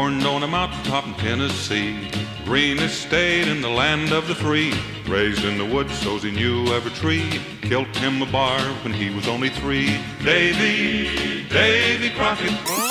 Born on a mountaintop in Tennessee, greenest state in the land of the free. Raised in the woods, so he knew every tree. Killed him a bar when he was only three. Davy, Davy Crockett.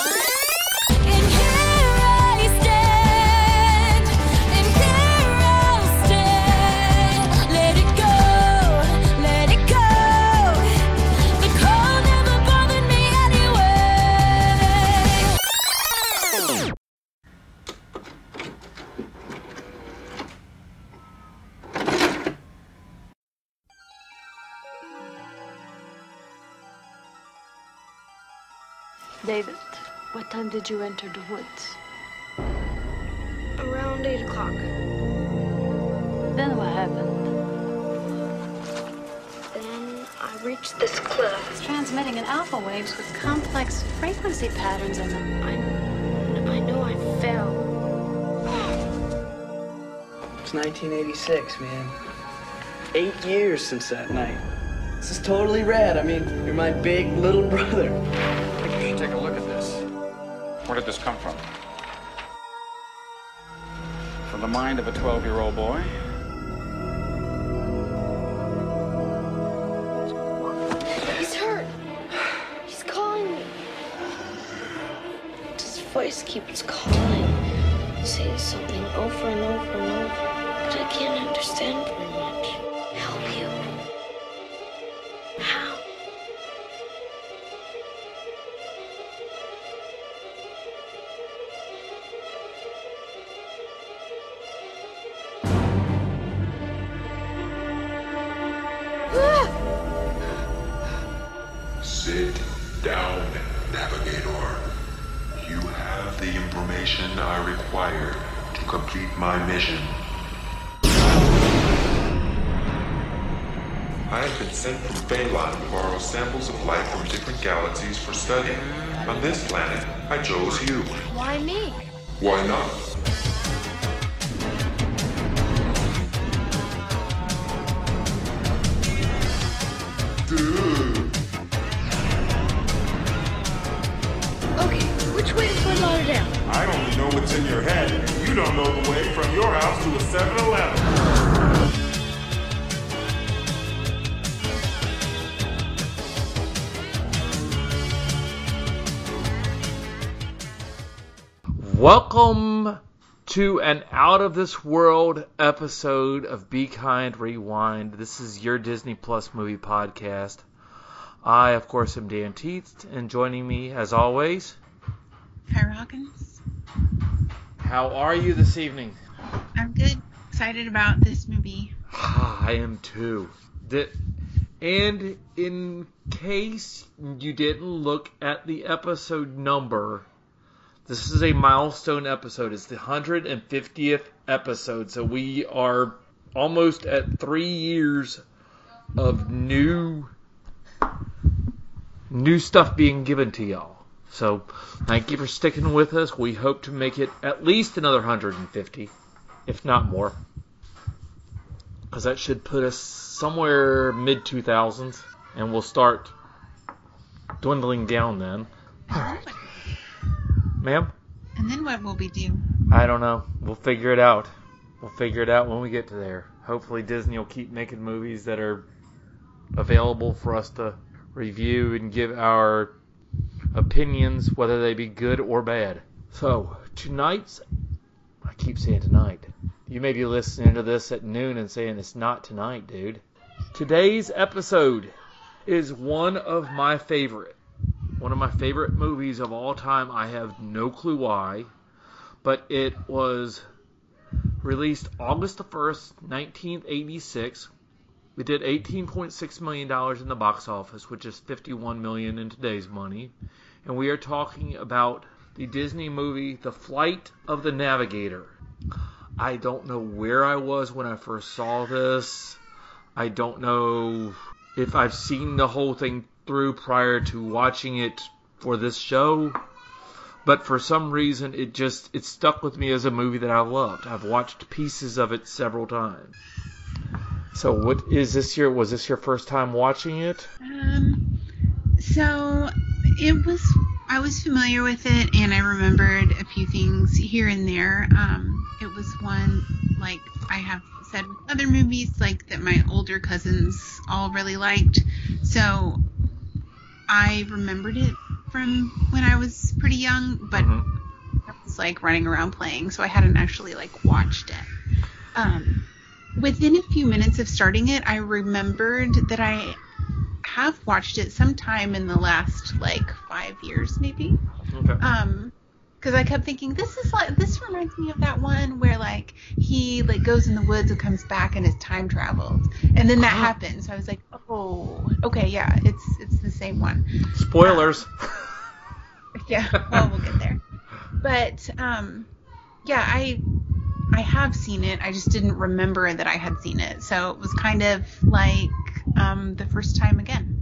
Did you enter the woods? Around 8 o'clock. Then what happened? Then I reached this cliff. It's transmitting in alpha waves with complex frequency patterns in them. I, I know I fell. It's 1986, man. Eight years since that night. This is totally rad. I mean, you're my big little brother. Where did this come from? From the mind of a 12 year old boy? He's hurt. He's calling me. His voice keeps calling, saying something over and over and over. But I can't understand very much. Information I require to complete my mission. I have been sent from Phalon to borrow samples of life from different galaxies for study. On this planet, I chose you. Why me? Why not? An out of this world episode of Be Kind Rewind. This is your Disney Plus movie podcast. I, of course, am Dan Teeth, and joining me, as always, Kyra Hawkins. how are you this evening? I'm good. Excited about this movie. I am too. And in case you didn't look at the episode number, this is a milestone episode. It's the 150th episode. So we are almost at three years of new new stuff being given to y'all. So thank you for sticking with us. We hope to make it at least another 150, if not more because that should put us somewhere mid 2000s, and we'll start dwindling down then. Ma'am, And then what will we do? I don't know. We'll figure it out. We'll figure it out when we get to there. Hopefully, Disney will keep making movies that are available for us to review and give our opinions, whether they be good or bad. So, tonight's. I keep saying tonight. You may be listening to this at noon and saying it's not tonight, dude. Today's episode is one of my favorite. One of my favorite movies of all time. I have no clue why, but it was released August the 1st, 1986. We did 18.6 million dollars in the box office, which is 51 million in today's money. And we are talking about the Disney movie The Flight of the Navigator. I don't know where I was when I first saw this. I don't know if I've seen the whole thing through prior to watching it for this show. But for some reason it just it stuck with me as a movie that I loved. I've watched pieces of it several times. So what is this your was this your first time watching it? Um, so it was I was familiar with it and I remembered a few things here and there. Um, it was one, like I have said with other movies, like that my older cousins all really liked. So I remembered it from when I was pretty young, but I was like running around playing, so I hadn't actually like watched it. Um, within a few minutes of starting it, I remembered that I have watched it sometime in the last like five years, maybe. Okay. Um, because I kept thinking this is like this reminds me of that one where like he like goes in the woods and comes back and is time traveled, and then that happens. So I was like, oh, okay, yeah, it's it's the same one. Spoilers. Yeah, well, we'll get there. But um, yeah, I I have seen it. I just didn't remember that I had seen it, so it was kind of like um the first time again.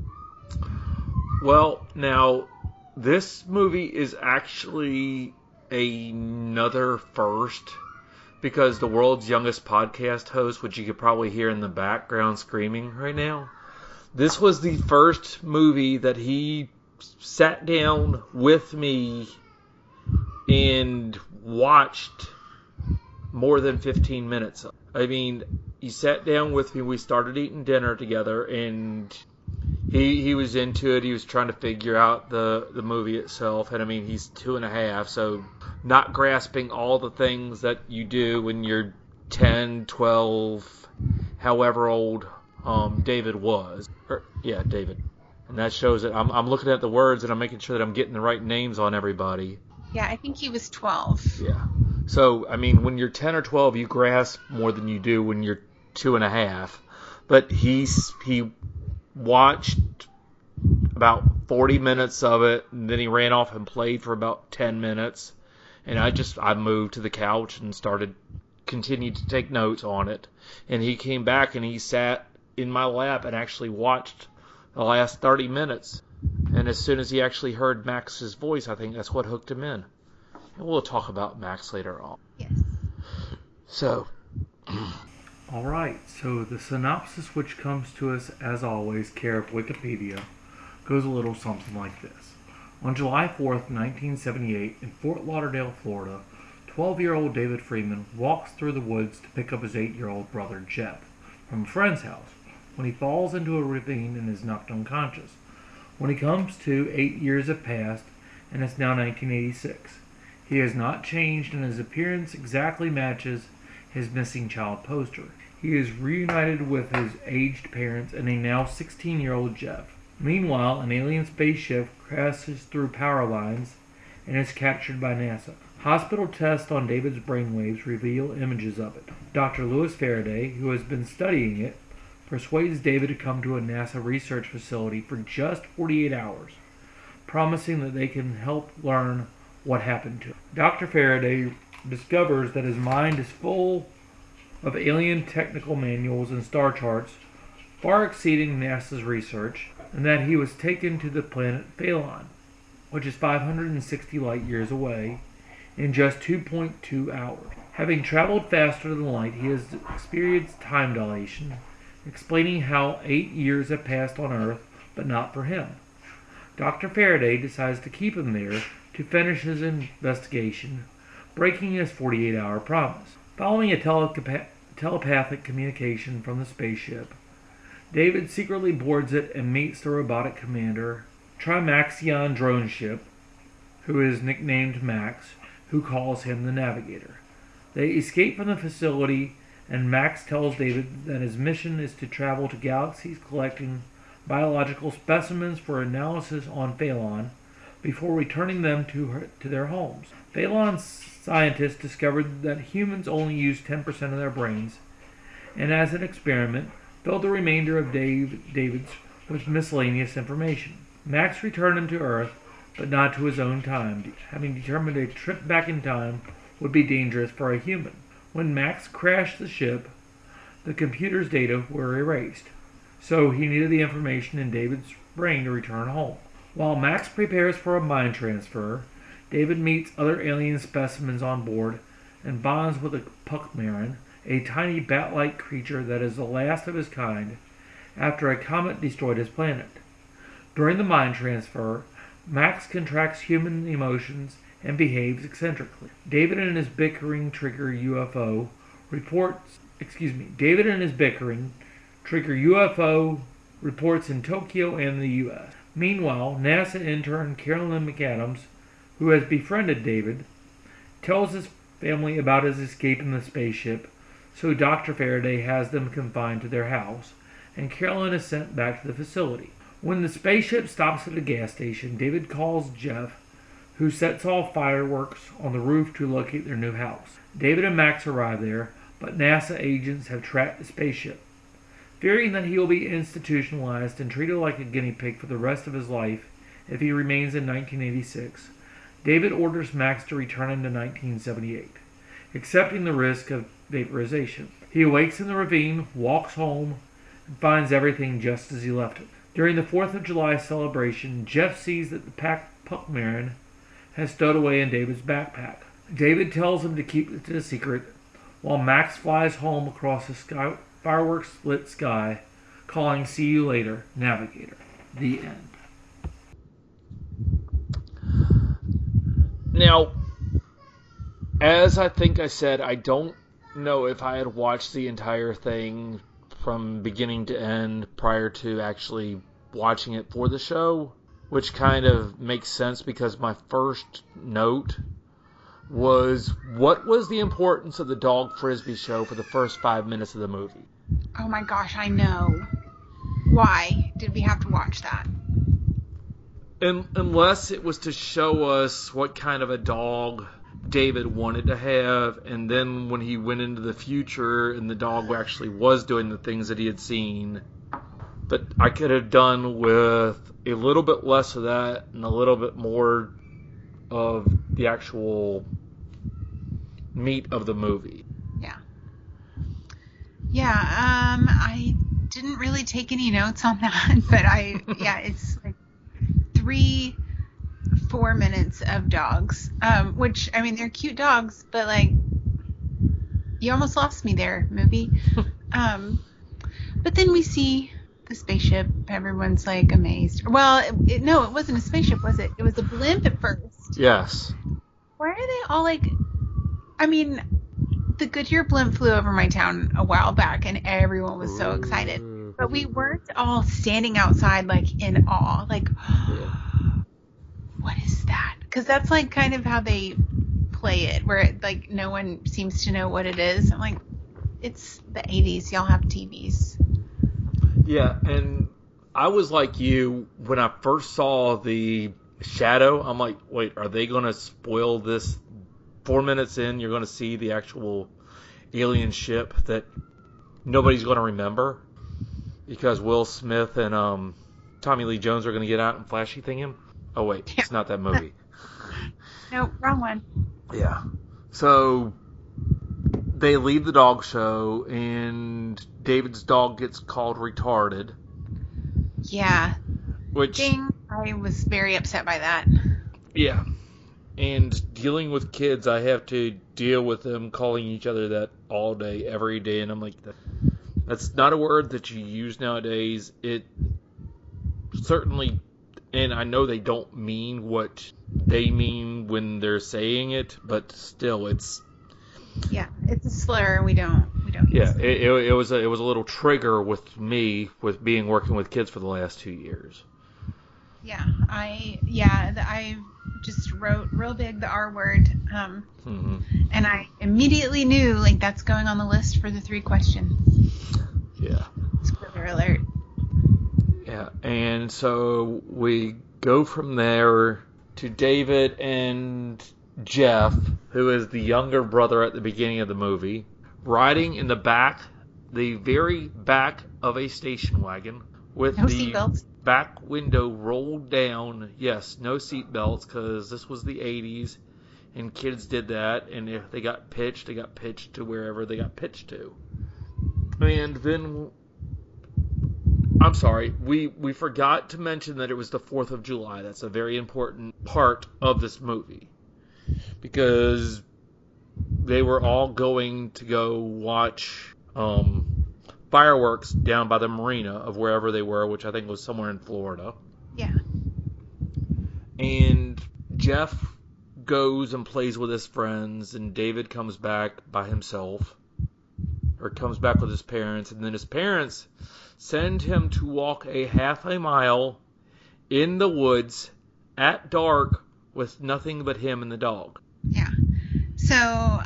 Well, now this movie is actually another first because the world's youngest podcast host, which you could probably hear in the background screaming right now, this was the first movie that he sat down with me and watched more than 15 minutes. I mean, he sat down with me. We started eating dinner together, and he he was into it. He was trying to figure out the the movie itself, and I mean, he's two and a half, so not grasping all the things that you do when you're 10, 12, however old um, David was. Or, yeah, David. And that shows that I'm, I'm looking at the words and I'm making sure that I'm getting the right names on everybody. Yeah, I think he was 12. Yeah. So, I mean, when you're 10 or 12, you grasp more than you do when you're two and a half. But he's, he watched about 40 minutes of it, and then he ran off and played for about 10 minutes. And I just, I moved to the couch and started, continued to take notes on it. And he came back and he sat in my lap and actually watched the last 30 minutes. And as soon as he actually heard Max's voice, I think that's what hooked him in. And we'll talk about Max later on. Yes. So, All right, so the synopsis, which comes to us as always, care of Wikipedia, goes a little something like this. On July 4th, 1978, in Fort Lauderdale, Florida, 12 year old David Freeman walks through the woods to pick up his 8 year old brother Jeff from a friend's house when he falls into a ravine and is knocked unconscious. When he comes to, eight years have passed, and it's now 1986. He has not changed, and his appearance exactly matches his missing child poster. He is reunited with his aged parents and a now 16 year old Jeff. Meanwhile, an alien spaceship crashes through power lines and is captured by NASA. Hospital tests on David's brainwaves reveal images of it. Dr. Louis Faraday, who has been studying it, persuades David to come to a NASA research facility for just 48 hours, promising that they can help learn what happened to him. Dr. Faraday discovers that his mind is full of alien technical manuals and star charts, far exceeding NASA's research, and that he was taken to the planet Phalon, which is 560 light years away, in just 2.2 hours. Having traveled faster than light, he has experienced time dilation, explaining how eight years have passed on Earth, but not for him. Dr. Faraday decides to keep him there to finish his investigation, breaking his 48 hour promise. Following a telepa- telepathic communication from the spaceship, David secretly boards it and meets the robotic commander, Trimaxion drone ship, who is nicknamed Max, who calls him the Navigator. They escape from the facility, and Max tells David that his mission is to travel to galaxies collecting biological specimens for analysis on Phalon before returning them to, her, to their homes. Phalon scientists discovered that humans only use 10% of their brains, and as an experiment, filled the remainder of Dave, David's with miscellaneous information. Max returned him to Earth, but not to his own time, having determined a trip back in time would be dangerous for a human. When Max crashed the ship, the computer's data were erased, so he needed the information in David's brain to return home. While Max prepares for a mind transfer, David meets other alien specimens on board and bonds with a Puckmaren, a tiny bat-like creature that is the last of his kind after a comet destroyed his planet. During the mind transfer, Max contracts human emotions and behaves eccentrically. David and his bickering trigger UFO reports, excuse me, David and his bickering trigger UFO reports in Tokyo and the US. Meanwhile, NASA intern Carolyn McAdams, who has befriended David, tells his family about his escape in the spaceship, so Dr. Faraday has them confined to their house, and Carolyn is sent back to the facility. When the spaceship stops at a gas station, David calls Jeff, who sets off fireworks on the roof to locate their new house. David and Max arrive there, but NASA agents have tracked the spaceship. Fearing that he will be institutionalized and treated like a guinea pig for the rest of his life if he remains in 1986, David orders Max to return him to 1978, accepting the risk of vaporization. He awakes in the ravine, walks home, and finds everything just as he left it. During the 4th of July celebration, Jeff sees that the pack Puckmaren has stowed away in David's backpack. David tells him to keep it a secret, while Max flies home across a fireworks lit sky, calling "See you later, Navigator." The end. Now, as I think I said, I don't know if I had watched the entire thing from beginning to end prior to actually watching it for the show, which kind of makes sense because my first note was what was the importance of the dog frisbee show for the first five minutes of the movie? Oh my gosh, I know. Why did we have to watch that? Un unless it was to show us what kind of a dog David wanted to have, and then when he went into the future and the dog actually was doing the things that he had seen. But I could have done with a little bit less of that and a little bit more of the actual meat of the movie. Yeah. Yeah, um, I didn't really take any notes on that, but I, yeah, it's like three, four minutes of dogs, um, which, I mean, they're cute dogs, but like, you almost lost me there, movie. um, but then we see the spaceship. Everyone's like amazed. Well, it, it, no, it wasn't a spaceship, was it? It was a blimp at first. Yes. Why are they all like? I mean, the Goodyear blimp flew over my town a while back, and everyone was so excited. But we weren't all standing outside like in awe, like, what is that? Because that's like kind of how they play it, where it, like no one seems to know what it is. I'm like, it's the 80s. Y'all have TVs. Yeah, and I was like you when I first saw the shadow. I'm like, wait, are they going to spoil this? Four minutes in, you're going to see the actual alien ship that nobody's going to remember because Will Smith and um, Tommy Lee Jones are going to get out and flashy thing him. Oh wait, it's not that movie. No, wrong one. Yeah. So they leave the dog show, and David's dog gets called retarded. Yeah. Which Ding. I was very upset by that. Yeah. And dealing with kids, I have to deal with them calling each other that all day, every day, and I'm like, that's not a word that you use nowadays. It certainly, and I know they don't mean what they mean when they're saying it, but still, it's Yeah, it's a slur. We don't. We don't. yeah, it, it, it was a, it was a little trigger with me with being working with kids for the last two years. Yeah, I yeah, the, I just wrote real big the R word, um, hmm and I immediately knew like that's going on the list for the three questions. Yeah. Spoiler alert. Yeah, and so we go from there to David and Jeff, who is the younger brother at the beginning of the movie, riding in the back, the very back of a station wagon with No the back window rolled down. Yes, no seatbelts because this was the 80s and kids did that, and if they got pitched, they got pitched to wherever they got pitched to. And then I'm sorry, we we forgot to mention that it was the 4th of July. That's a very important part of this movie. Because they were all going to go watch um, fireworks down by the marina of wherever they were, which I think was somewhere in Florida. Yeah. And Jeff goes and plays with his friends, and David comes back by himself, or comes back with his parents, and then his parents send him to walk a half a mile in the woods at dark with nothing but him and the dog. Yeah. So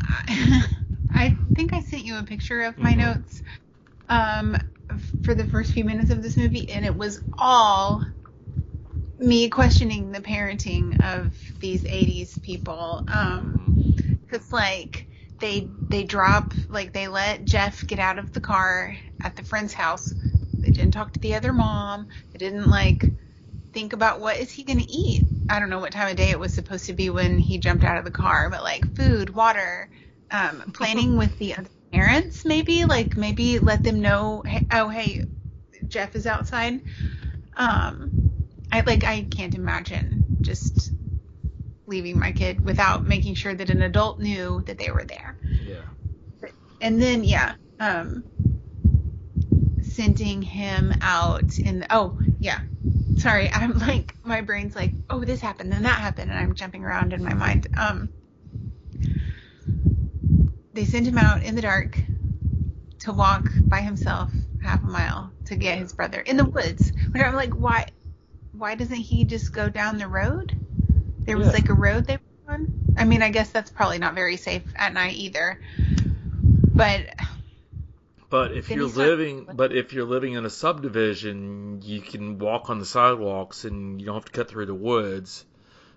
I, think I sent you a picture of my notes um, for the first few minutes of this movie, and it was all me questioning the parenting of these 80s people. Um, cause like they they drop like they let Jeff get out of the car at the friend's house. They didn't talk to the other mom. They didn't like think about what is he gonna eat. I don't know what time of day it was supposed to be when he jumped out of the car, but like food, water, um, planning with the other parents maybe like maybe let them know hey, oh hey Jeff is outside. Um, I like I can't imagine just leaving my kid without making sure that an adult knew that they were there. Yeah. And then yeah, um sending him out in the, oh yeah. Sorry, I'm like my brain's like, oh this happened and that happened and I'm jumping around in my mind. Um they send him out in the dark to walk by himself half a mile to get his brother in the woods. Which I'm like, why why doesn't he just go down the road? There was Yeah. like a road they were on. I mean, I guess that's probably not very safe at night either. But But if you're living, but if you're living in a subdivision, you can walk on the sidewalks and you don't have to cut through the woods.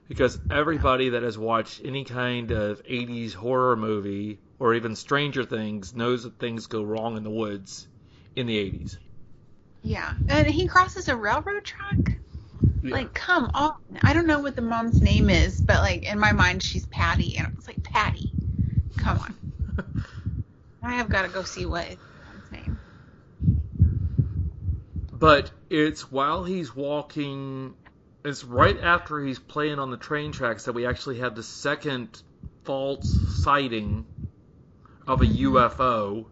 Because everybody that has watched any kind of 80s horror movie or even Stranger Things knows that things go wrong in the woods in the 80s. yeah, and he crosses a railroad track. Like, come on! I don't know what the mom's name is, but like in my mind, she's Patty, and I was like, Patty, come on. I have got to go see what mom's name. But it's while he's walking, it's right after he's playing on the train tracks that we actually have the second false sighting of a mm-hmm. UFO.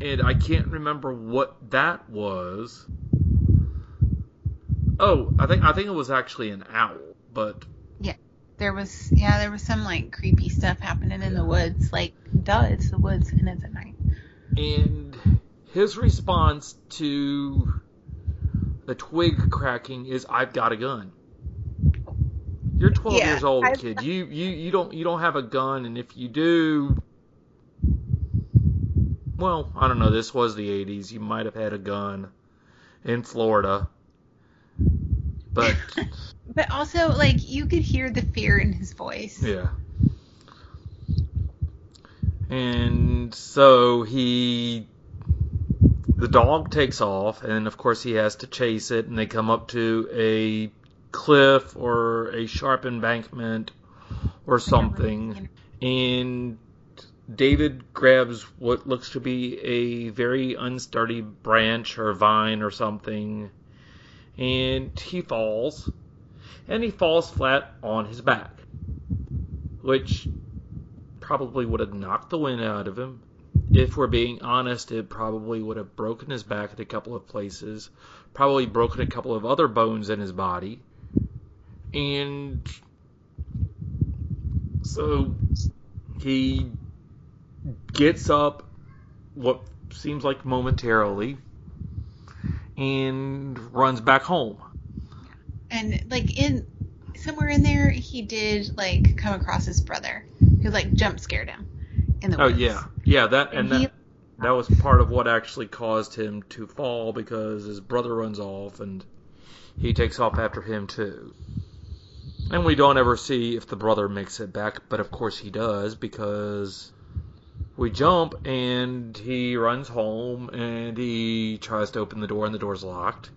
And I can't remember what that was. Oh, I think I think it was actually an owl, but Yeah, there was yeah, there was some like creepy stuff happening in the woods. Like, duh, it's the woods and it's at night. and his response to the twig cracking is I've got a gun. You're 12 Yeah, years old, I've- kid. You you you don't you don't have a gun and if you do well, I don't know, this was the 80s. You might have had a gun in Florida. But But also, like, you could hear the fear in his voice. Yeah. And so he the dog takes off and of course he has to chase it and they come up to a cliff or a sharp embankment or something and David grabs what looks to be a very unsturdy branch or vine or something and he falls and he falls flat on his back, which probably would have knocked the wind out of him. If we're being honest, it probably would have broken his back in a couple of places, probably broken a couple of other bones in his body. And so he gets up, what seems like momentarily, and runs back home. And like in somewhere in there, he did like come across his brother who like jump scared him in the Oh yeah, yeah. That and, And he- that that was part of what actually caused him to fall because his brother runs off and he takes off after him too. And we don't ever see if the brother makes it back, but of course he does because we jump and he runs home and he tries to open the door and the door's locked.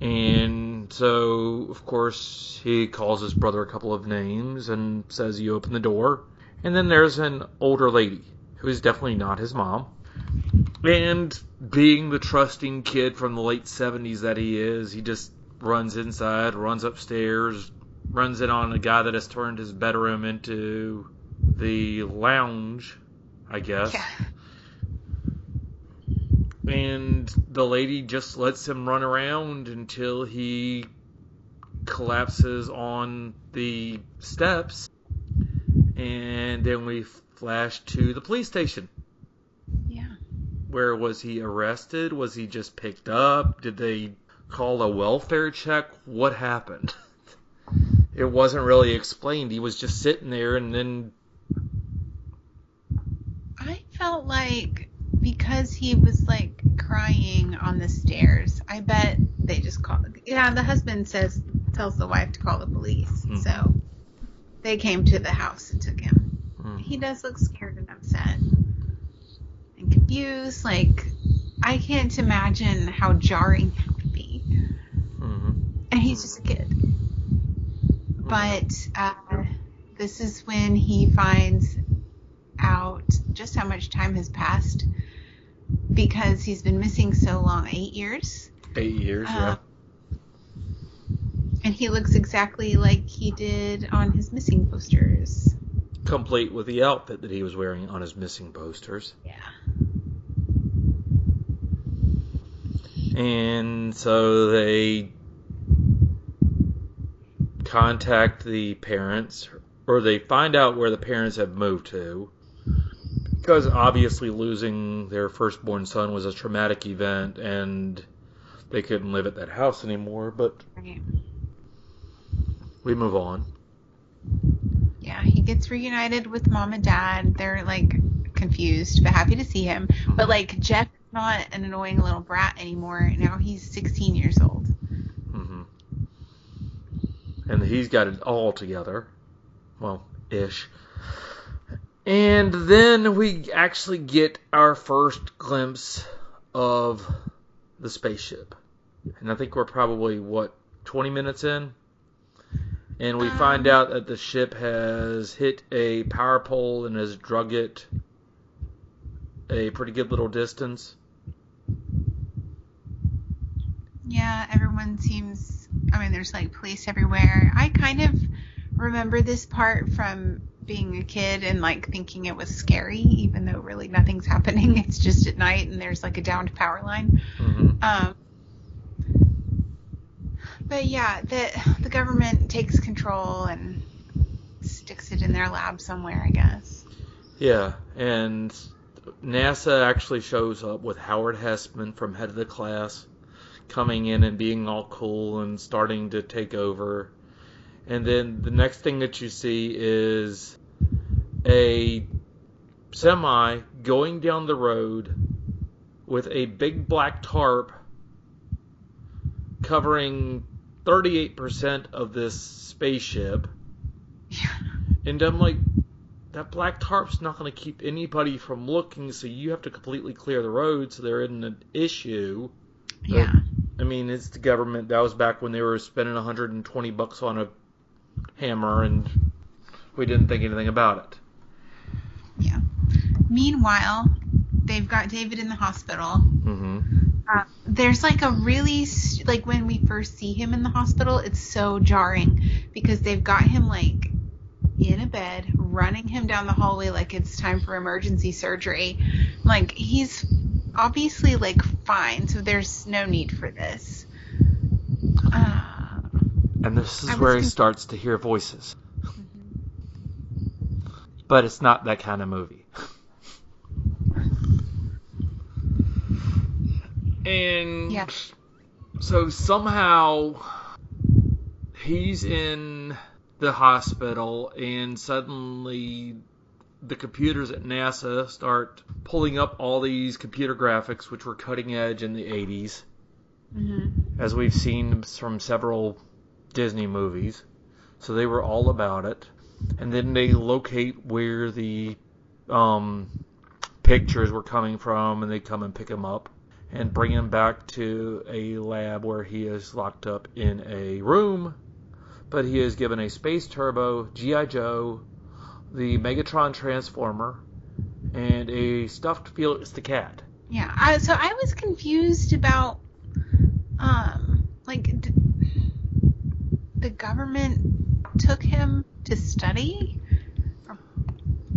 And so, of course, he calls his brother a couple of names and says, You open the door. And then there's an older lady who is definitely not his mom. And being the trusting kid from the late 70s that he is, he just runs inside, runs upstairs, runs in on a guy that has turned his bedroom into the lounge, I guess. Yeah. And the lady just lets him run around until he collapses on the steps, and then we flash to the police station. Yeah. Where was he arrested? Was he just picked up? Did they call a welfare check? What happened? It wasn't really explained. He was just sitting there, and then I felt like because he was like crying on the stairs, I bet they just called. Yeah, the husband says tells the wife to call the police, Hmm. so they came to the house and took him. Hmm. He does look scared and upset and confused. Like I can't imagine how jarring that would be. Mhm. And he's just a kid. But uh, this is when he finds out just how much time has passed because he's been missing so long eight years. eight years, Uh, yeah. And he looks exactly like he did on his missing posters. Complete with the outfit that he was wearing on his missing posters. Yeah. And so they contact the parents, or they find out where the parents have moved to. Because obviously losing their firstborn son was a traumatic event, and they couldn't live at that house anymore. But Right. we move on. Yeah, he gets reunited with mom and dad. They're like confused but happy to see him. But like Jeff is not an annoying little brat anymore. Now he's 16 years old. mm-hmm. And he's got it all together. Well, ish. And then we actually get our first glimpse of the spaceship. And I think we're probably, what, 20 minutes in? And we find um, out that the ship has hit a power pole and has drug it a pretty good little distance. Yeah, everyone seems. I mean, there's like police everywhere. I kind of remember this part from being a kid and like thinking it was scary, even though really nothing's happening. It's just at night and there's like a downed power line. hmm Um, but yeah, the the government takes control and sticks it in their lab somewhere, I guess. Yeah, and NASA actually shows up with Howard Hesseman from Head of the Class coming in and being all cool and starting to take over. And then the next thing that you see is a semi going down the road with a big black tarp covering 38% of this spaceship. Yeah. And I'm like, that black tarp's not going to keep anybody from looking, so you have to completely clear the road so there isn't an issue. But, Yeah. I mean, it's the government. That was back when they were spending 120 bucks on a hammer, and we didn't think anything about it. Yeah. Meanwhile, they've got David in the hospital. Mm-hmm. Uh, there's like a really like when we first see him in the hospital, it's so jarring because they've got him like in a bed, running him down the hallway like it's time for emergency surgery. Like he's obviously like fine, so there's no need for this. And this is I where he conf- starts to hear voices. But it's not that kind of movie. And Yeah. so somehow he's in the hospital, and suddenly the computers at NASA start pulling up all these computer graphics, which were cutting edge in the 80s, mhm. as we've seen from several Disney movies. So they were all about it. And then they locate where the um, pictures were coming from, and they come and pick him up and bring him back to a lab where he is locked up in a room. But he is given a space turbo, G.I. Joe, the Megatron Transformer, and a stuffed Felix the cat. Yeah. I, so I was confused about, um, like, d- the government took him to study, or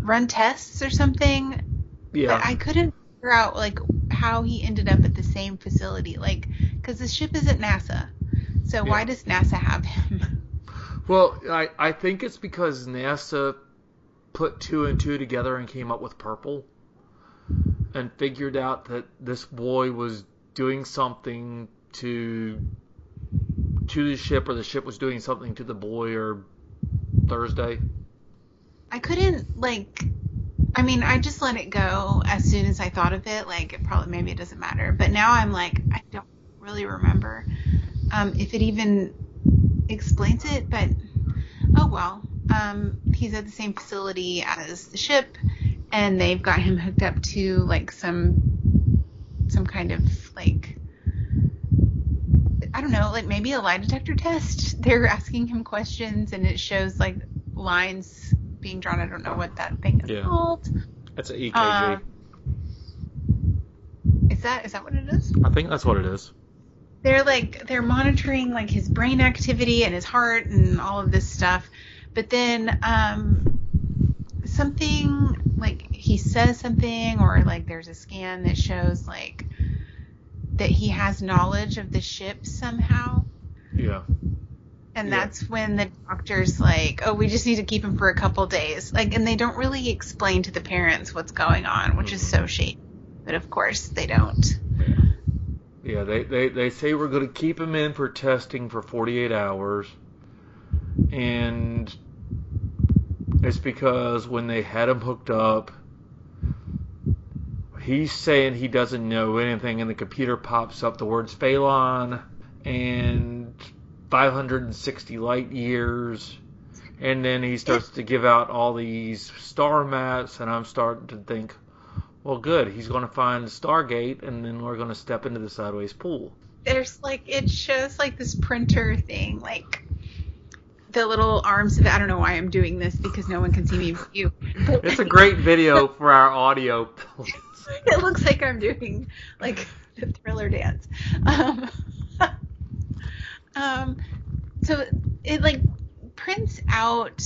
run tests or something. Yeah. But I couldn't figure out like how he ended up at the same facility, like, because the ship is at NASA, So why does NASA have him? Well, I, I think it's because NASA put two and two together and came up with purple and figured out that this boy was doing something to to the ship or the ship was doing something to the boy or Thursday. I couldn't like. I mean, I just let it go as soon as I thought of it. Like, it probably maybe it doesn't matter. But now I'm like, I don't really remember um, if it even explains it. But oh well. Um, he's at the same facility as the ship, and they've got him hooked up to like some some kind of like don't know, like maybe a lie detector test. They're asking him questions, and it shows like lines being drawn. I don't know what that thing is Yeah. called. That's an EKG. Uh, Is that is that what it is? I think that's what it is. They're like they're monitoring like his brain activity and his heart and all of this stuff. But then um something like he says something or like there's a scan that shows like that he has knowledge of the ship somehow. Yeah. And Yeah. that's when the doctor's like, "Oh, we just need to keep him for a couple days." Like, and they don't really explain to the parents what's going on, which is so mm-hmm. shady. But of course, they don't. Yeah, they, they, they say we're going to keep him in for testing for 48 hours. And it's because when they had him hooked up, he's saying he doesn't know anything, and the computer pops up the words Phalon and 560 light years. And then he starts to give out all these star maps, and I'm starting to think, well, good. He's going to find Stargate, and then we're going to step into the sideways pool. There's like it shows like this printer thing, like the little arms of it. I don't know why I'm doing this because no one can see me but you. It's a great video for our audio. it looks like I'm doing like the thriller dance. Um, um, so it like prints out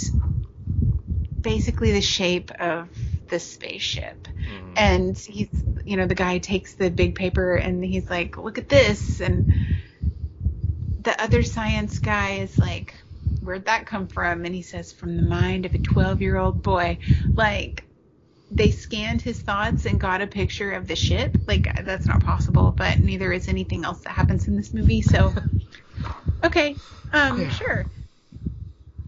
basically the shape of the spaceship. And he's, you know, the guy takes the big paper and he's like, look at this. And the other science guy is like, where'd that come from? And he says, from the mind of a 12 year old boy. Like, they scanned his thoughts and got a picture of the ship. Like, that's not possible, but neither is anything else that happens in this movie. So, okay, um, sure.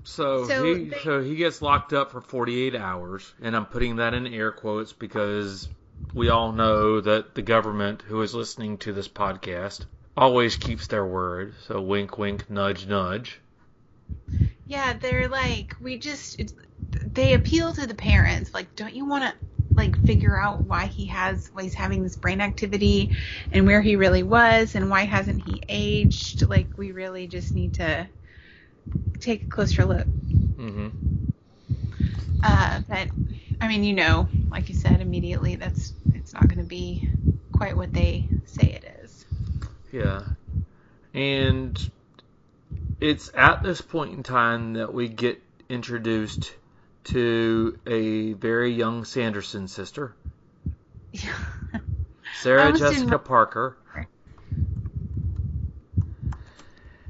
So, So he they- so he gets locked up for 48 hours, and I'm putting that in air quotes because we all know that the government who is listening to this podcast always keeps their word. So wink, wink, nudge, nudge. Yeah, they're like, we just, it's, they appeal to the parents. Like, don't you want to, like, figure out why he has, why he's having this brain activity and where he really was and why hasn't he aged? Like, we really just need to take a closer look. Mm-hmm. Uh, but, I mean, you know, like you said, immediately, that's, it's not going to be quite what they say it is. Yeah. And it's at this point in time that we get introduced to a very young Sanderson sister, Sarah Jessica Parker.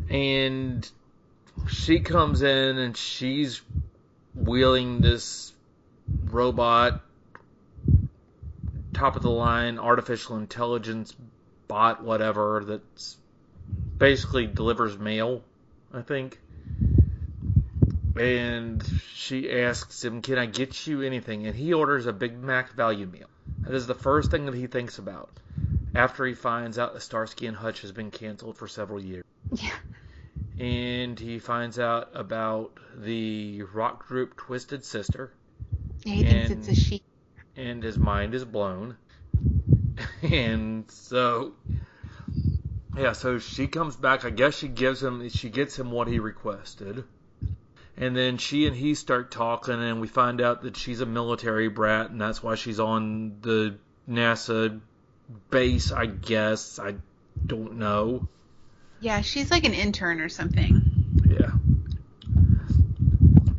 And she comes in and she's wheeling this robot, top of the line, artificial intelligence bot, whatever, that's basically delivers mail, I think. And she asks him, Can I get you anything? And he orders a Big Mac value meal. That is the first thing that he thinks about after he finds out that Starsky and Hutch has been canceled for several years. Yeah. And he finds out about the rock group Twisted Sister. Yeah, he thinks it's a she. and his mind is blown. and so, yeah, so she comes back. I guess she gives him, she gets him what he requested. And then she and he start talking, and we find out that she's a military brat, and that's why she's on the NASA base, I guess. I don't know. Yeah, she's like an intern or something. Yeah.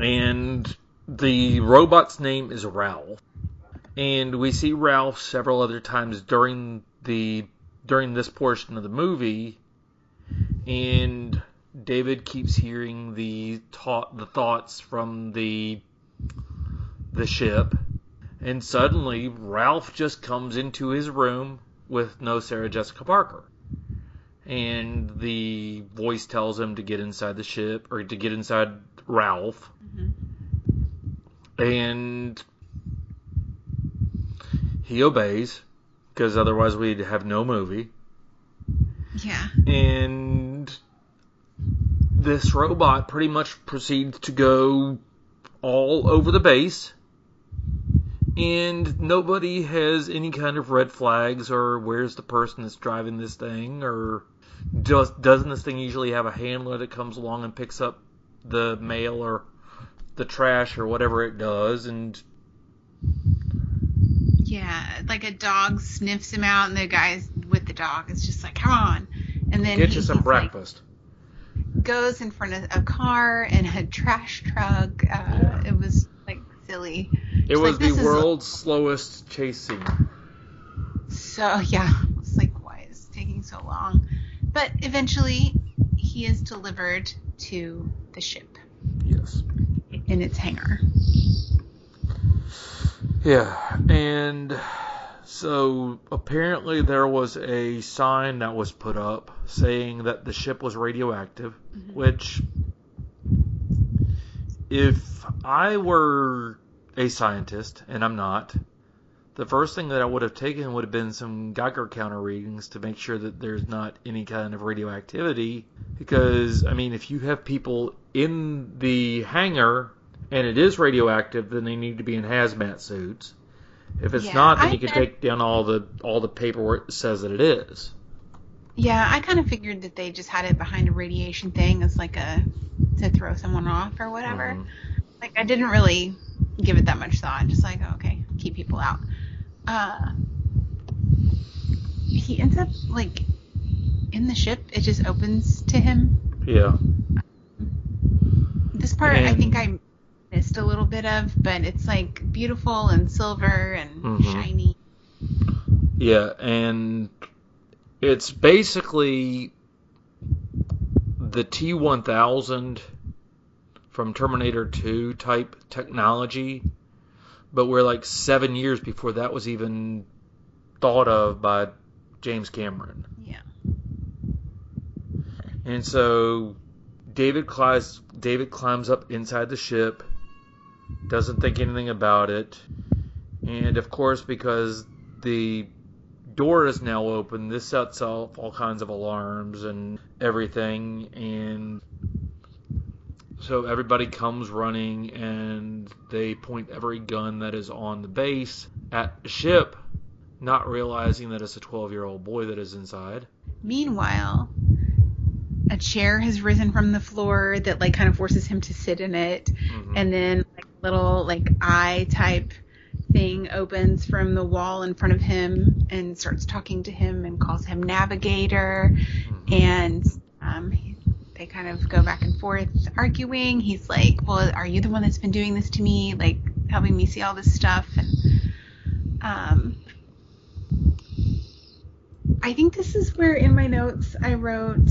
And the robot's name is Ralph. And we see Ralph several other times during the during this portion of the movie. And David keeps hearing the ta- the thoughts from the the ship, and suddenly Ralph just comes into his room with no Sarah Jessica Parker. And the voice tells him to get inside the ship or to get inside Ralph. Mm-hmm. And he obeys because otherwise we'd have no movie. Yeah. And this robot pretty much proceeds to go all over the base. And nobody has any kind of red flags or where's the person that's driving this thing or does doesn't this thing usually have a handler that comes along and picks up the mail or the trash or whatever it does and Yeah, like a dog sniffs him out, and the guy with the dog is just like, "Come on!" And then get you some he's like, breakfast. Goes in front of a car and a trash truck. Uh, It was like silly. It It's was like, this the is- world's slowest chase scene. So yeah, it's like, why is it taking so long? But eventually, he is delivered to the ship Yes. in its hangar. Yeah, and so apparently there was a sign that was put up saying that the ship was radioactive, mm-hmm. which if I were a scientist, and I'm not, the first thing that I would have taken would have been some Geiger counter readings to make sure that there's not any kind of radioactivity. Because, I mean, if you have people in the hangar and it is radioactive, then they need to be in hazmat suits. If it's Yeah, not, then I you can take down all the all the paperwork that says that it is. Yeah, I kind of figured that they just had it behind a radiation thing as like a to throw someone off or whatever. Like I didn't really give it that much thought. Just like oh, okay, keep people out. Uh, he ends up like in the ship. It just opens to him. Yeah. This part I think I missed a little bit of, but it's like beautiful and silver and Mhm. shiny. Yeah, and it's basically the T1000 from Terminator 2 type technology, but we're like seven years before that was even thought of by James Cameron. Yeah. And so David climbs David climbs up inside the ship, doesn't think anything about it, and of course because the door is now open, this sets off all kinds of alarms and everything, and so everybody comes running and they point every gun that is on the base at the ship, not realizing that it's a 12 year old boy that is inside. Meanwhile, a chair has risen from the floor that like kind of forces him to sit in it, mm-hmm. and then little like eye type thing opens from the wall in front of him and starts talking to him and calls him navigator, and um, he- they kind of go back and forth arguing. He's like, "Well, are you the one that's been doing this to me? Like helping me see all this stuff?" And um, I think this is where in my notes I wrote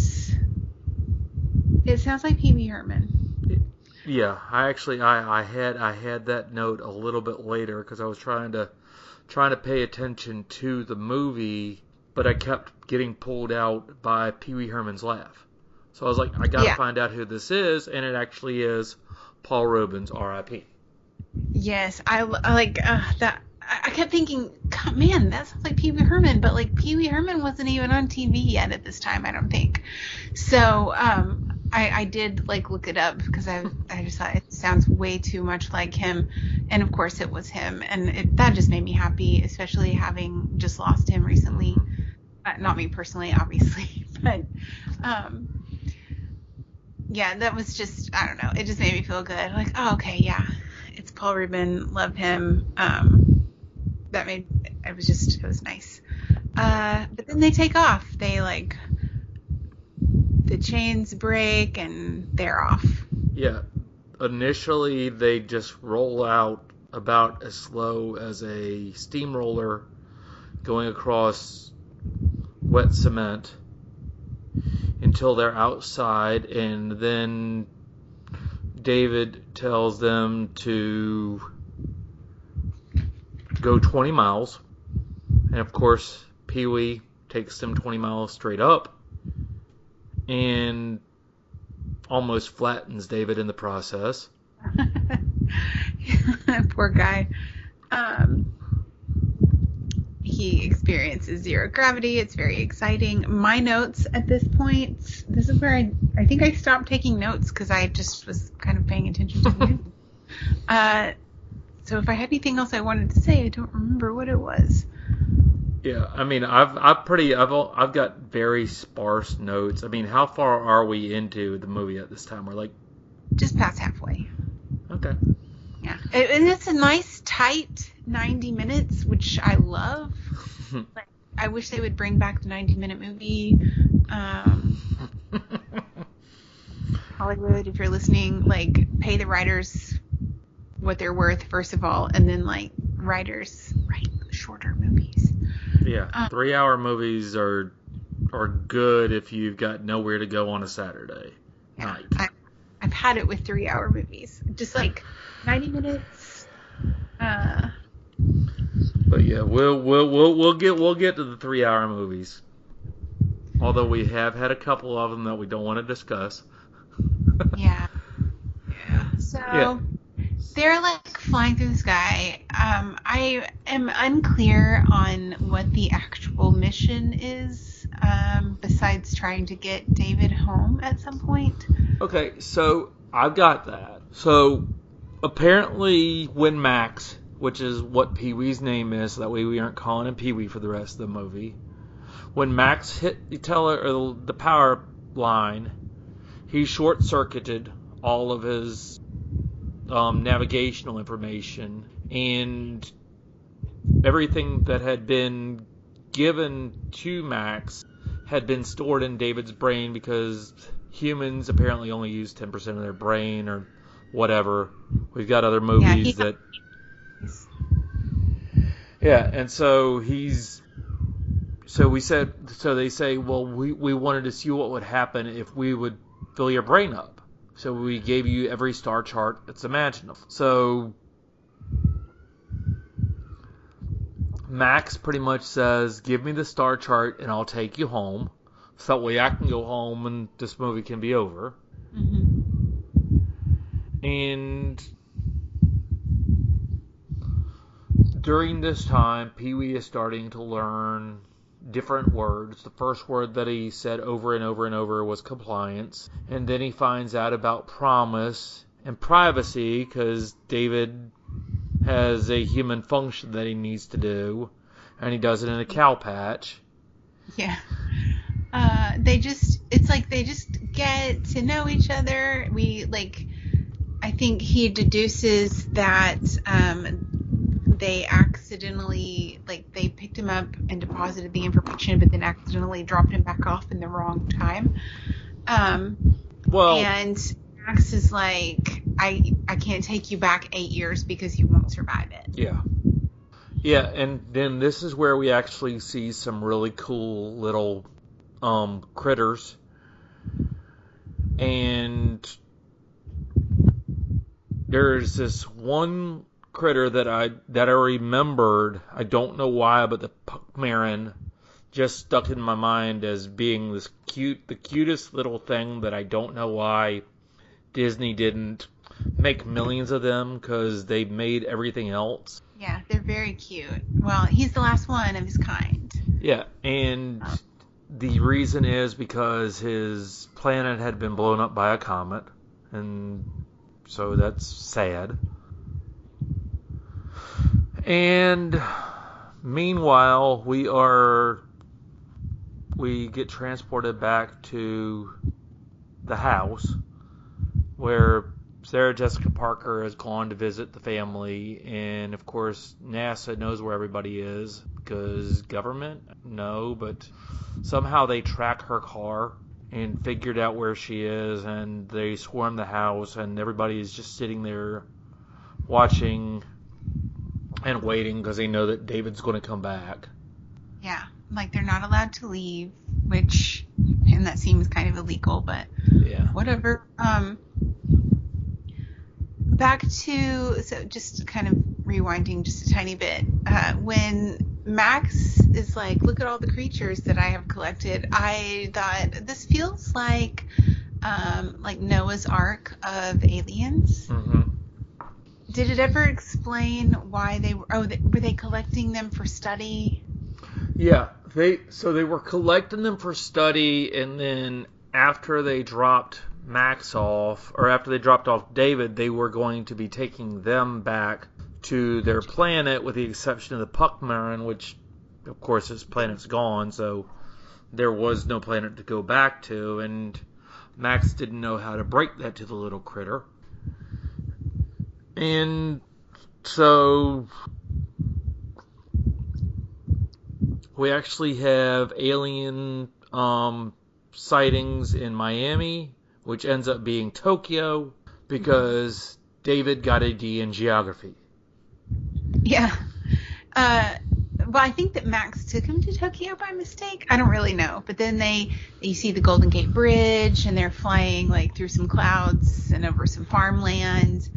it sounds like Pee Wee Herman. Yeah, I actually I, I had I had that note a little bit later because I was trying to trying to pay attention to the movie, but I kept getting pulled out by Pee Wee Herman's laugh. So I was like, I gotta Yeah. find out who this is, and it actually is Paul Reubens, R.I.P. Yes, I like uh, that. I I kept thinking, God, man, that sounds like Pee Wee Herman, but like Pee Wee Herman wasn't even on TV yet at this time, I don't think. So um, I, I did like look it up because I I just thought it sounds way too much like him, and of course it was him, and it, that just made me happy, especially having just lost him recently. Uh, not me personally, obviously, but um, yeah, that was just I don't know. It just made me feel good. Like, oh, okay, yeah, it's Paul Rubin. Love him. Um, that made it was just it was nice. Uh, but then they take off. They like the chains break and they're off. Yeah, initially they just roll out about as slow as a steamroller going across wet cement. until they're outside, and then David tells them to go 20 miles. And of course, Pee Wee takes them 20 miles straight up and almost flattens David in the process. Poor guy. Um, he experiences zero gravity. It's very exciting. My notes at this point, this is where I, I think I stopped taking notes because I just was kind of paying attention to you. Uh, so if I had anything else I wanted to say, I don't remember what it was. Yeah, I mean, I've I've pretty I've I've got very sparse notes. I mean, how far are we into the movie at this time? We're like, Just past halfway. okay, Yeah. And it's a nice, tight 90 minutes, which I love. like, I wish they would bring back the 90 minute movie. Um, Hollywood, if you're listening, like, pay the writers what they're worth, first of all, and then, like, writers write shorter movies. Yeah, Uh, three hour movies are are good if you've got nowhere to go on a Saturday night. I, I've had it with three hour movies. Just like 90 minutes. Uh, But yeah, we'll we'll we'll we'll get we'll get to the three hour movies. Although we have had a couple of them that we don't want to discuss. Yeah. Yeah. So Yeah. They're like flying through the sky. Um, I am unclear on what the actual mission is, um, besides trying to get David home at some point. Okay, so I've got that. So apparently, when Max, which is what Pee Wee's name is, so that way we aren't calling him Pee Wee for the rest of the movie. When Max hit the tele or the power line, he short circuited all of his um, navigational information and everything that had been given to Max had been stored in David's brain because humans apparently only use 10% of their brain or whatever. We've got other movies he- that. Yeah, and so he's. So we said. So they say, well, we, we wanted to see what would happen if we would fill your brain up. So we gave you every star chart that's imaginable. So Max pretty much says, "Give me the star chart and I'll take you home." So that way I can go home and this movie can be over. Mm-hmm. And during this time, Pee Wee is starting to learn different words. The first word that he said over and over and over was compliance. And then he finds out about promise and privacy because David has a human function that he needs to do. And he does it in a cow patch. Yeah. Uh, they just, it's like they just get to know each other. We, like, I think he deduces that, um, they accidentally, like, they picked him up and deposited the information, but then accidentally dropped him back off in the wrong time. Um, Well, and Max is like, I, I can't take you back eight years because you won't survive it. Yeah. Yeah, and then this is where we actually see some really cool little um, critters. And there's this one critter that I that I remembered. I don't know why, but the Puckmaren just stuck in my mind as being this cute, the cutest little thing that I don't know why Disney didn't make millions of them because they made everything else. Yeah, they're very cute. Well, he's the last one of his kind. Yeah, and oh. the reason is because his planet had been blown up by a comet, and so that's sad. And meanwhile, we are we get transported back to the house where Sarah Jessica Parker has gone to visit the family, and of course, NASA knows where everybody is because government, no, but somehow they track her car and figured out where she is, and they swarm the house, and everybody is just sitting there watching and waiting because they know that David's going to come back. Yeah, like they're not allowed to leave, which and that seems kind of illegal, but Yeah. whatever. Um, back to so just kind of rewinding just a tiny bit. Uh, when Max is like, "Look at all the creatures that I have collected," I thought this feels like um, like Noah's Ark of aliens. hmm Did it ever explain why they were? Oh, they, were they collecting them for study? Yeah, they so they were collecting them for study, and then after they dropped Max off, or after they dropped off David, they were going to be taking them back to their planet, with the exception of the Puckmaren, which, of course, his planet's gone, so there was no planet to go back to, and Max didn't know how to break that to the little critter. And so we actually have alien um, sightings in Miami, which ends up being Tokyo because David got a D in geography. Yeah. Uh, well, I think that Max took him to Tokyo by mistake. I don't really know. But then they, you see the Golden Gate Bridge, and they're flying like through some clouds and over some farmland.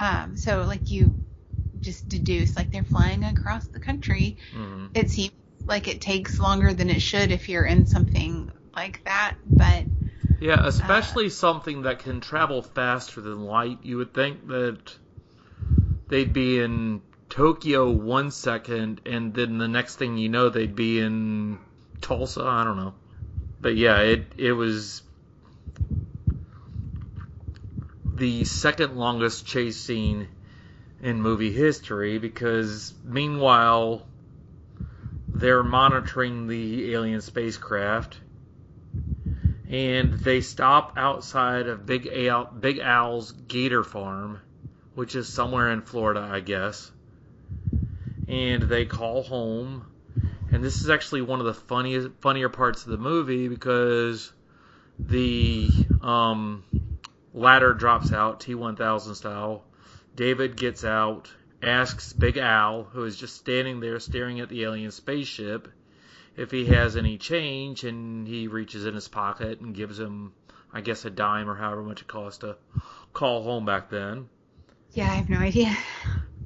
Um, so like you just deduce like they're flying across the country. Mhm. It seems like it takes longer than it should if you're in something like that. But Yeah, especially something that can travel faster than light. You would think that they'd be in Tokyo one second, and then the next thing you know, they'd be in Tulsa. I don't know, but yeah, it it was the second longest chase scene in movie history because meanwhile they're monitoring the alien spacecraft and they stop outside of Big Big Al's Gator Farm, which is somewhere in Florida, I guess. And they call home, and this is actually one of the funniest, funnier parts of the movie because the um, ladder drops out, T1000 style. David gets out, asks Big Al, who is just standing there staring at the alien spaceship, if he has any change, and he reaches in his pocket and gives him, I guess, a dime or however much it cost to call home back then. yeah, I have no idea.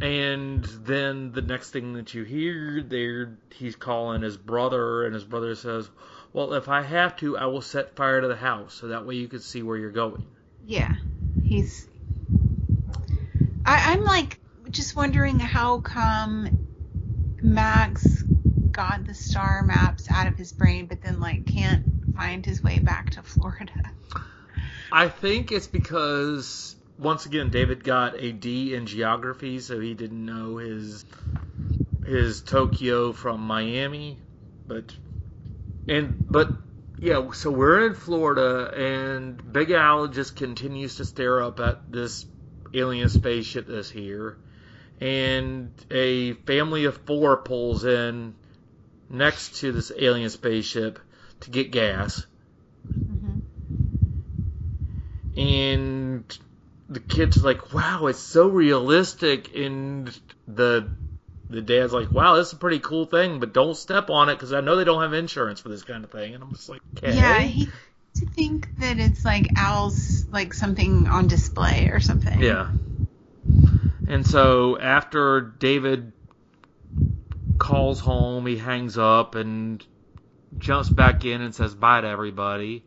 And then the next thing that you hear, there he's calling his brother, and his brother says, "Well, if I have to, I will set fire to the house, so that way you can see where you're going." Yeah, he's. I, I'm like just wondering how come Max got the star maps out of his brain, but then like can't find his way back to Florida. I think it's because once again David got a D in geography, so he didn't know his his Tokyo from Miami, but and but yeah, so we're in Florida and Big Al just continues to stare up at this alien spaceship that's here. And a family of four pulls in next to this alien spaceship to get gas. Mm-hmm. And the kid's like, "Wow, it's so realistic." And the the dad's like, "Wow, this is a pretty cool thing, but don't step on it because I know they don't have insurance for this kind of thing." And I'm just like, "Okay." Yeah, he to think that it's like Al's like something on display or something. Yeah. And so after David calls home, he hangs up and jumps back in and says bye to everybody.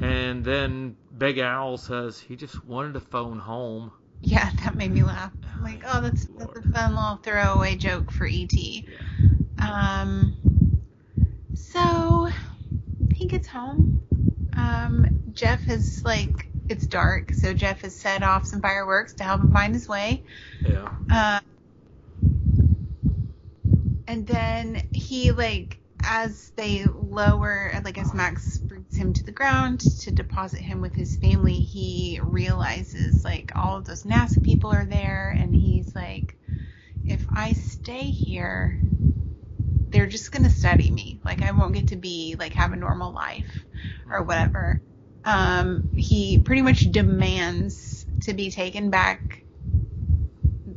And then Big Al says he just wanted to phone home. Yeah, that made me laugh. I'm like, oh, that's that's a fun little throwaway joke for ET. Um, so he gets home. Um, Jeff has like it's dark, so Jeff has set off some fireworks to help him find his way. Yeah. Uh, and then he like as they lower like as Max him to the ground to deposit him with his family, he realizes like all of those NASA people are there and he's like if I stay here they're just gonna study me. Like I won't get to be like have a normal life or whatever. Um, he pretty much demands to be taken back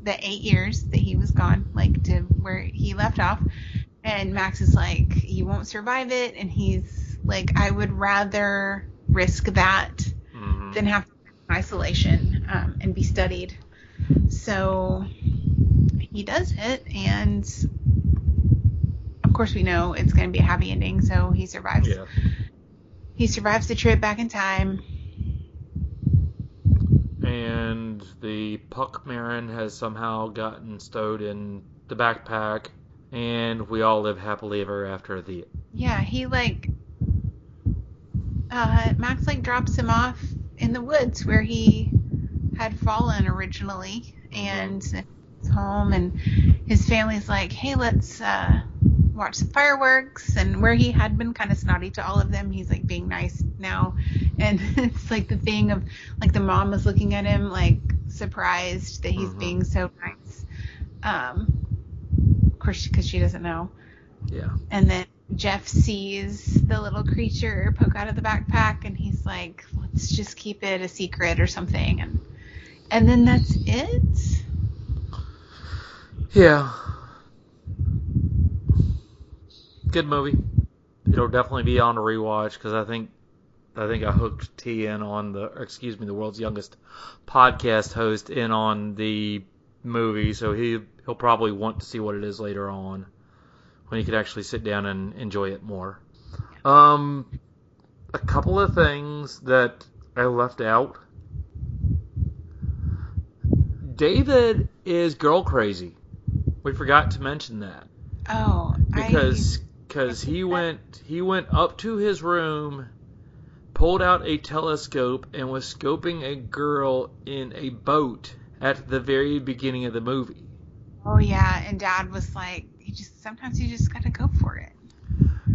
the eight years that he was gone, like to where he left off. And Max is like, you won't survive it. And he's Like I would rather risk that Mhm. than have to be in isolation um, and be studied. So he does it, and of course we know it's going to be a happy ending. So he survives. Yeah. He survives the trip back in time. And the Puckmaren has somehow gotten stowed in the backpack, and we all live happily ever after the Yeah, he like uh, Max like drops him off in the woods where he had fallen originally, and he's home, and his family's like, "Hey, let's uh, watch some fireworks." And where he had been kind of snotty to all of them, he's like being nice now, and it's like the thing of like the mom was looking at him like surprised that he's Mhm. being so nice. Um, of course, because she doesn't know. Yeah. And then Jeff sees the little creature poke out of the backpack, and he's like, "Let's just keep it a secret or something." And and then that's it. Yeah. Good movie. It'll definitely be on a rewatch because I think I think I hooked T in on the excuse me the world's youngest podcast host in on the movie, so he he'll probably want to see what it is later on when he could actually sit down and enjoy it more. Um, a couple of things that I left out. David is girl crazy. We forgot to mention that Oh, because because he went he went up to his room, pulled out a telescope and was scoping a girl in a boat at the very beginning of the movie. Oh yeah, and Dad was like, "You just sometimes you just gotta go for it."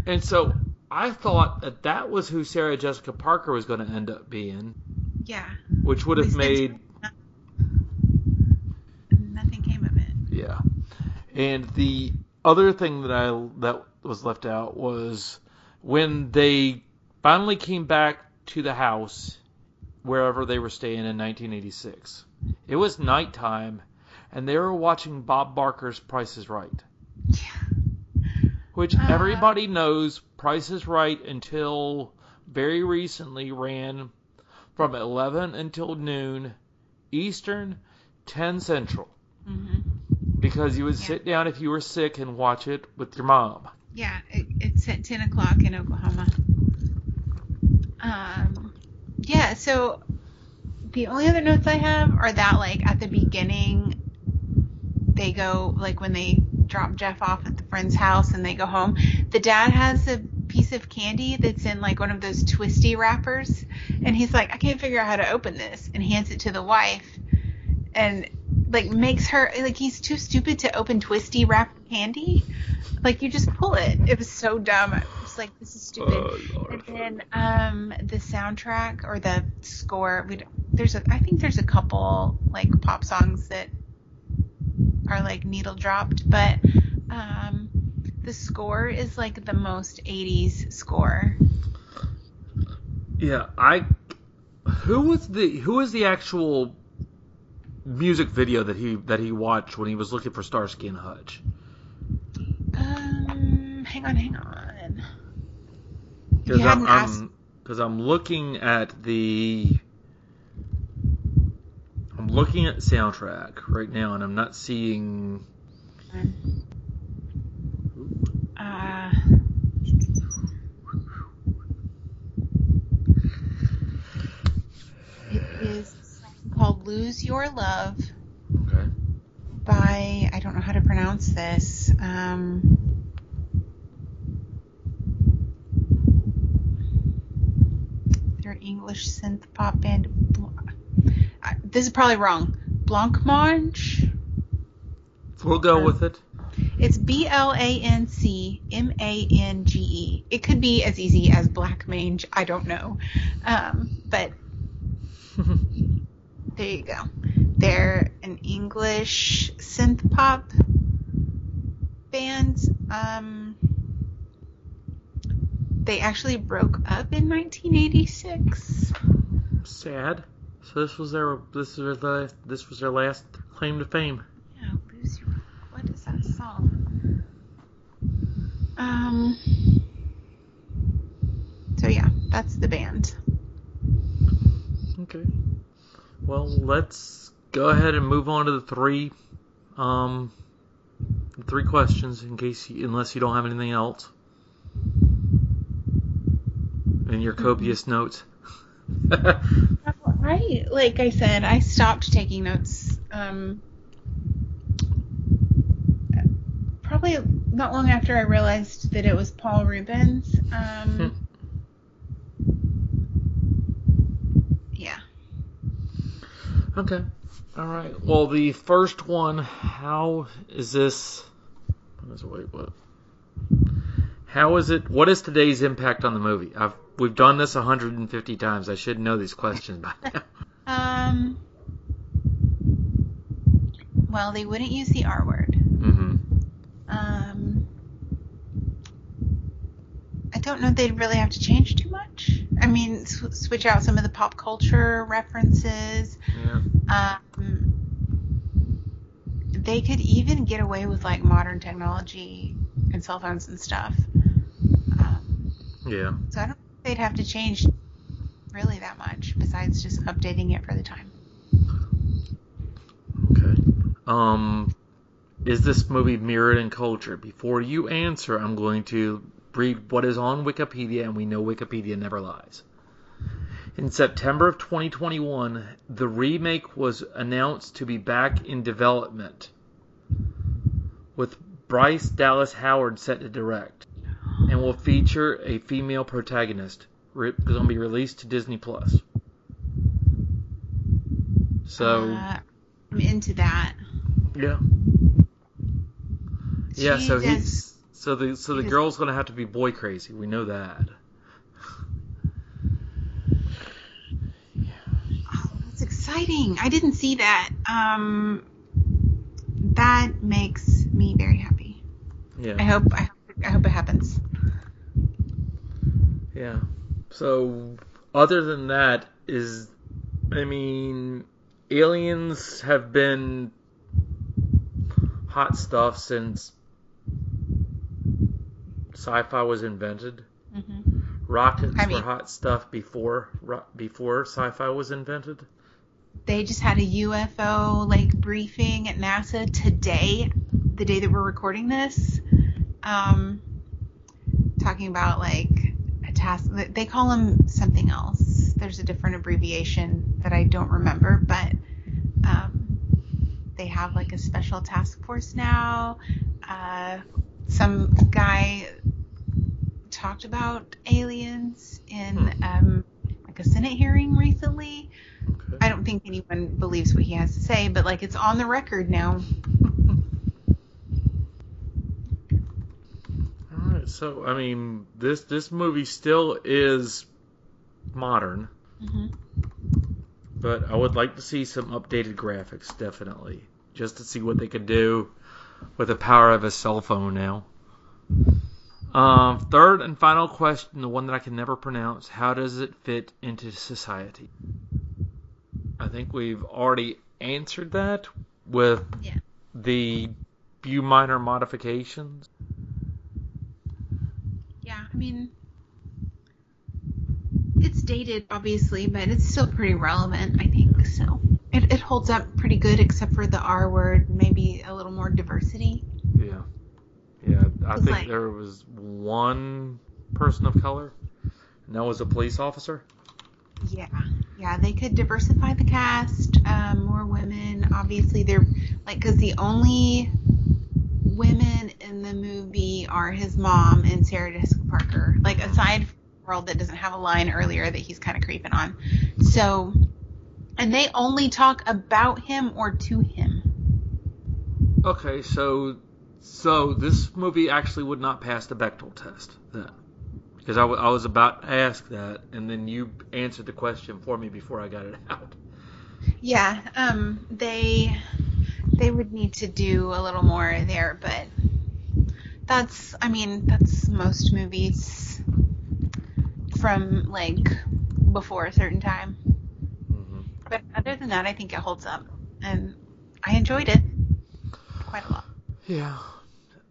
And so I thought that that was who Sarah Jessica Parker was going to end up being, Yeah, which would have made nothing came of it. Yeah. And the other thing that I that was left out was when they finally came back to the house wherever they were staying in 1986. It was nighttime and they were watching Bob Barker's Price is Right. Which Uh. everybody knows Price is Right until very recently ran from 11 until noon Eastern, 10 Central hmm because you would sit down if you were sick and watch it with your mom. Yeah, it, it's at ten o'clock in Oklahoma. Um, yeah. So the only other notes I have are that like at the beginning, they go like when they drop Jeff off at the friend's house and they go home. The dad has a piece of candy that's in like one of those twisty wrappers, and he's like, I can't figure out how to open this, and hands it to the wife, and like makes her like he's too stupid to open twisty wrapped candy. Like you just pull it. It was so dumb. I was like, this is stupid. Oh, and then um the soundtrack or the score. We don't- there's a I think there's a couple like pop songs that are like needle dropped, but um the score is like the most 80s score. Yeah, I. Who was the Who was the actual music video that he that he watched when he was looking for Starsky and Hutch? Um, hang on, hang on. Because I'm, asked- I'm, I'm looking at the. I'm looking at soundtrack right now, and I'm not seeing. Uh, it is called "Lose Your Love" Okay. by I don't know how to pronounce this. Um, their English synth pop band. I- This is probably wrong. Blancmange. We'll go with it. It's B L A N C M A N G E. It could be as easy as black mange. I don't know. Um, but there you go. They're an English synth pop band. Um, they actually broke up in 1986. Sad. So this was their this was their this was their last claim to fame. Yeah, your. What is that song? Um. So yeah, that's the band. Okay. Well, let's go ahead and move on to the three, um, three questions in case you, unless you don't have anything else in your mm-hmm. copious notes. Right. Like I said, I stopped taking notes um, probably not long after I realized that it was Paul Reubens. Um, yeah. Okay. All right. Well, the first one, how is this? What is it? Wait, what? How is it? What is today's impact on the movie? I've we've done this 150 times. I should know these questions by now. Um. Well, they wouldn't use the R word. Mm-hmm. Um. I don't know if they'd really have to change too much. I mean, sw- switch out some of the pop culture references. Yeah. Um, they could even get away with like modern technology and cell phones and stuff. Yeah. so I don't think they'd have to change really that much besides just updating it for the time. Okay. Um, is this movie mirrored in culture? Before you answer, I'm going to read what is on Wikipedia, and we know Wikipedia never lies. In September of 2021, the remake was announced to be back in development, with Bryce Dallas Howard set to direct, and will feature a female protagonist. Re- going to be released to Disney Plus. So. Uh, I'm into that. Yeah. Yeah, so he's so the so the girl's gonna have to be boy crazy. We know that. Oh, that's exciting. I didn't see that. Um, that makes me very happy. Yeah. I hope I, hope- I hope it happens. Yeah. So other than that is I mean aliens have been hot stuff since sci-fi was invented. hmm Rockets I were hot stuff before before sci-fi was invented. They just had a UFO like briefing at NASA today, the day that we're recording this. Um, talking about like task. They call them something else. There's a different abbreviation that I don't remember, but um, they have like a special task force now. Uh, some guy talked about aliens in um, like a Senate hearing recently. I don't think anyone believes what he has to say, but like it's on the record now. All right, so I mean, this this movie still is modern, hmm but I would like to see some updated graphics, definitely, just to see what they could do with the power of a cell phone now. Um, third and final question, the one that I can never pronounce: How does it fit into society? I think we've already answered that with Yeah. the few minor modifications. I mean, it's dated, obviously, but it's still pretty relevant, I think. So it, it holds up pretty good, except for the R word, maybe a little more diversity. Yeah. Yeah, I think like- there was one person of color, and that was a police officer. Yeah, yeah, they could diversify the cast, um, more women. Obviously, they're like because the only women in the movie are his mom and Sarah Jessica Parker. Like aside from the world that doesn't have a line earlier that he's kind of creeping on. So, and they only talk about him or to him. Okay, so so this movie actually would not pass the Bechdel test then, because I, w- I was about to ask that, and then you answered the question for me before I got it out. Yeah, um, they they would need to do a little more there, but that's I mean that's most movies from like before a certain time. Mm-hmm. But other than that, I think it holds up, and I enjoyed it quite a lot. Yeah.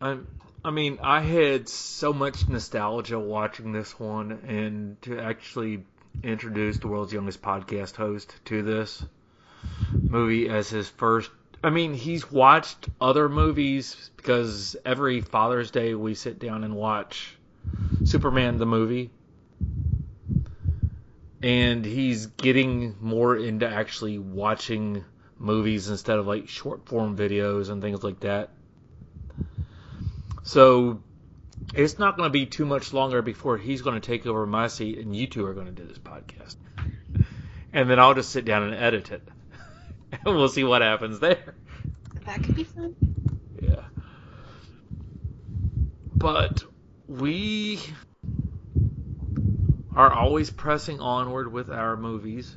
I I mean, I had so much nostalgia watching this one and to actually introduce the world's youngest podcast host to this. movie as his first. I mean, he's watched other movies because every Father's Day we sit down and watch Superman the movie. And he's getting more into actually watching movies instead of like short form videos and things like that. So it's not going to be too much longer before he's going to take over my seat and you two are going to do this podcast. And then I'll just sit down and edit it. And we'll see what happens there. That could be fun. Yeah. But we are always pressing onward with our movies.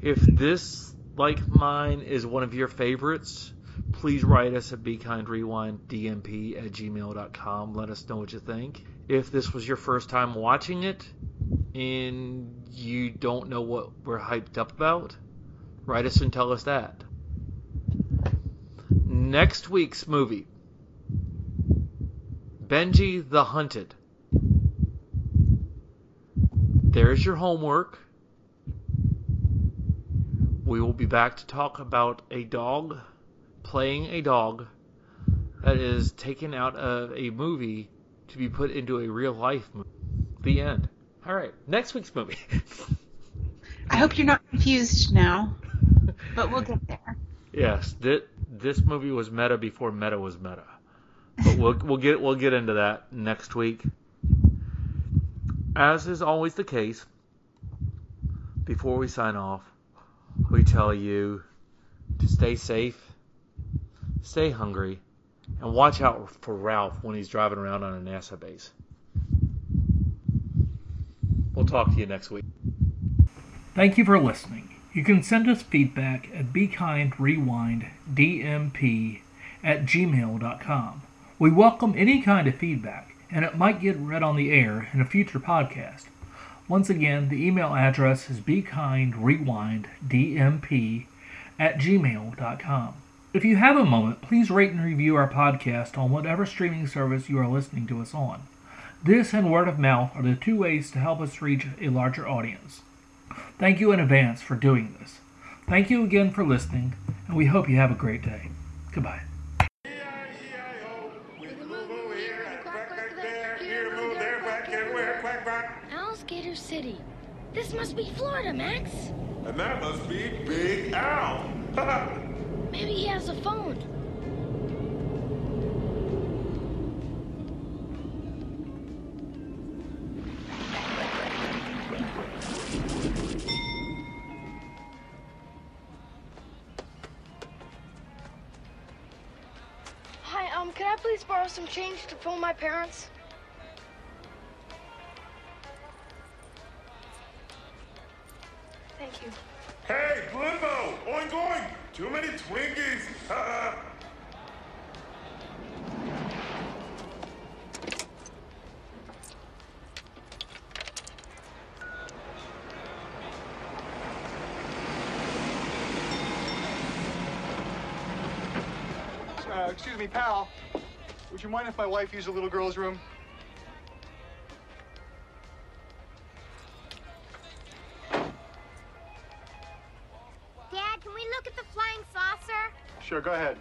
If this, like mine, is one of your favorites, please write us at BeKindRewindDMP at gmail.com. Let us know what you think. If this was your first time watching it and you don't know what we're hyped up about, write us and tell us that. Next week's movie Benji the Hunted. There's your homework. We will be back to talk about a dog playing a dog that is taken out of a movie to be put into a real life movie. The end. All right, next week's movie. I hope you're not confused now, but we'll get there. yes, this, this movie was meta before meta was meta. But we'll we'll get we'll get into that next week. As is always the case, before we sign off, we tell you to stay safe, stay hungry, and watch out for Ralph when he's driving around on a NASA base. We'll talk to you next week. Thank you for listening. You can send us feedback at BeKindRewindDMP at gmail.com. We welcome any kind of feedback, and it might get read on the air in a future podcast. Once again, the email address is BeKindRewindDMP at gmail.com. If you have a moment, please rate and review our podcast on whatever streaming service you are listening to us on. This and word of mouth are the two ways to help us reach a larger audience. Thank you in advance for doing this. Thank you again for listening, and we hope you have a great day. Goodbye. Alligator City. This must be Florida, Max. And that must be Big Al. Maybe he has a phone. Some change to phone my parents? Thank you. hey, Blimbo! Oink oink! Too many Twinkies! Uh, excuse me, pal. Would you mind if my wife used the little girl's room? Dad, can we look at the flying saucer? Sure, go ahead.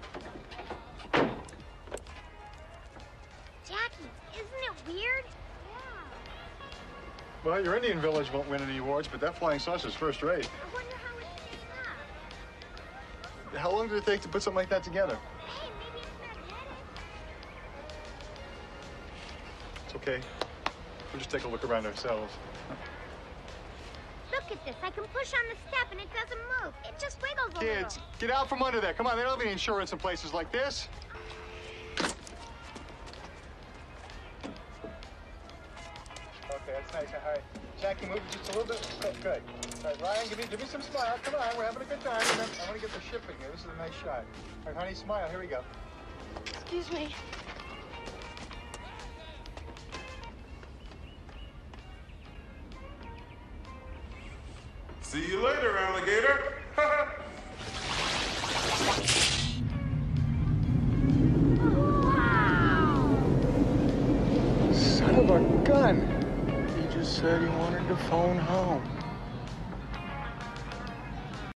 Jackie, isn't it weird? Well, your Indian village won't win any awards, but that flying saucer's first rate. I wonder how it's made up. How long did it take to put something like that together? Okay. We'll just take a look around ourselves. Look at this. I can push on the step and it doesn't move. It just wiggles a Kids, little. get out from under there. Come on, they don't have any insurance in places like this. Okay, that's nice. All right. Jackie, move just a little bit. Good, good. All right, Ryan, give me, give me some smile. Come on, we're having a good time. Remember, I want to get the shipping here. This is a nice shot. All right, honey, smile. Here we go. Excuse me. See you later, alligator. Son of a gun. He just said he wanted to phone home.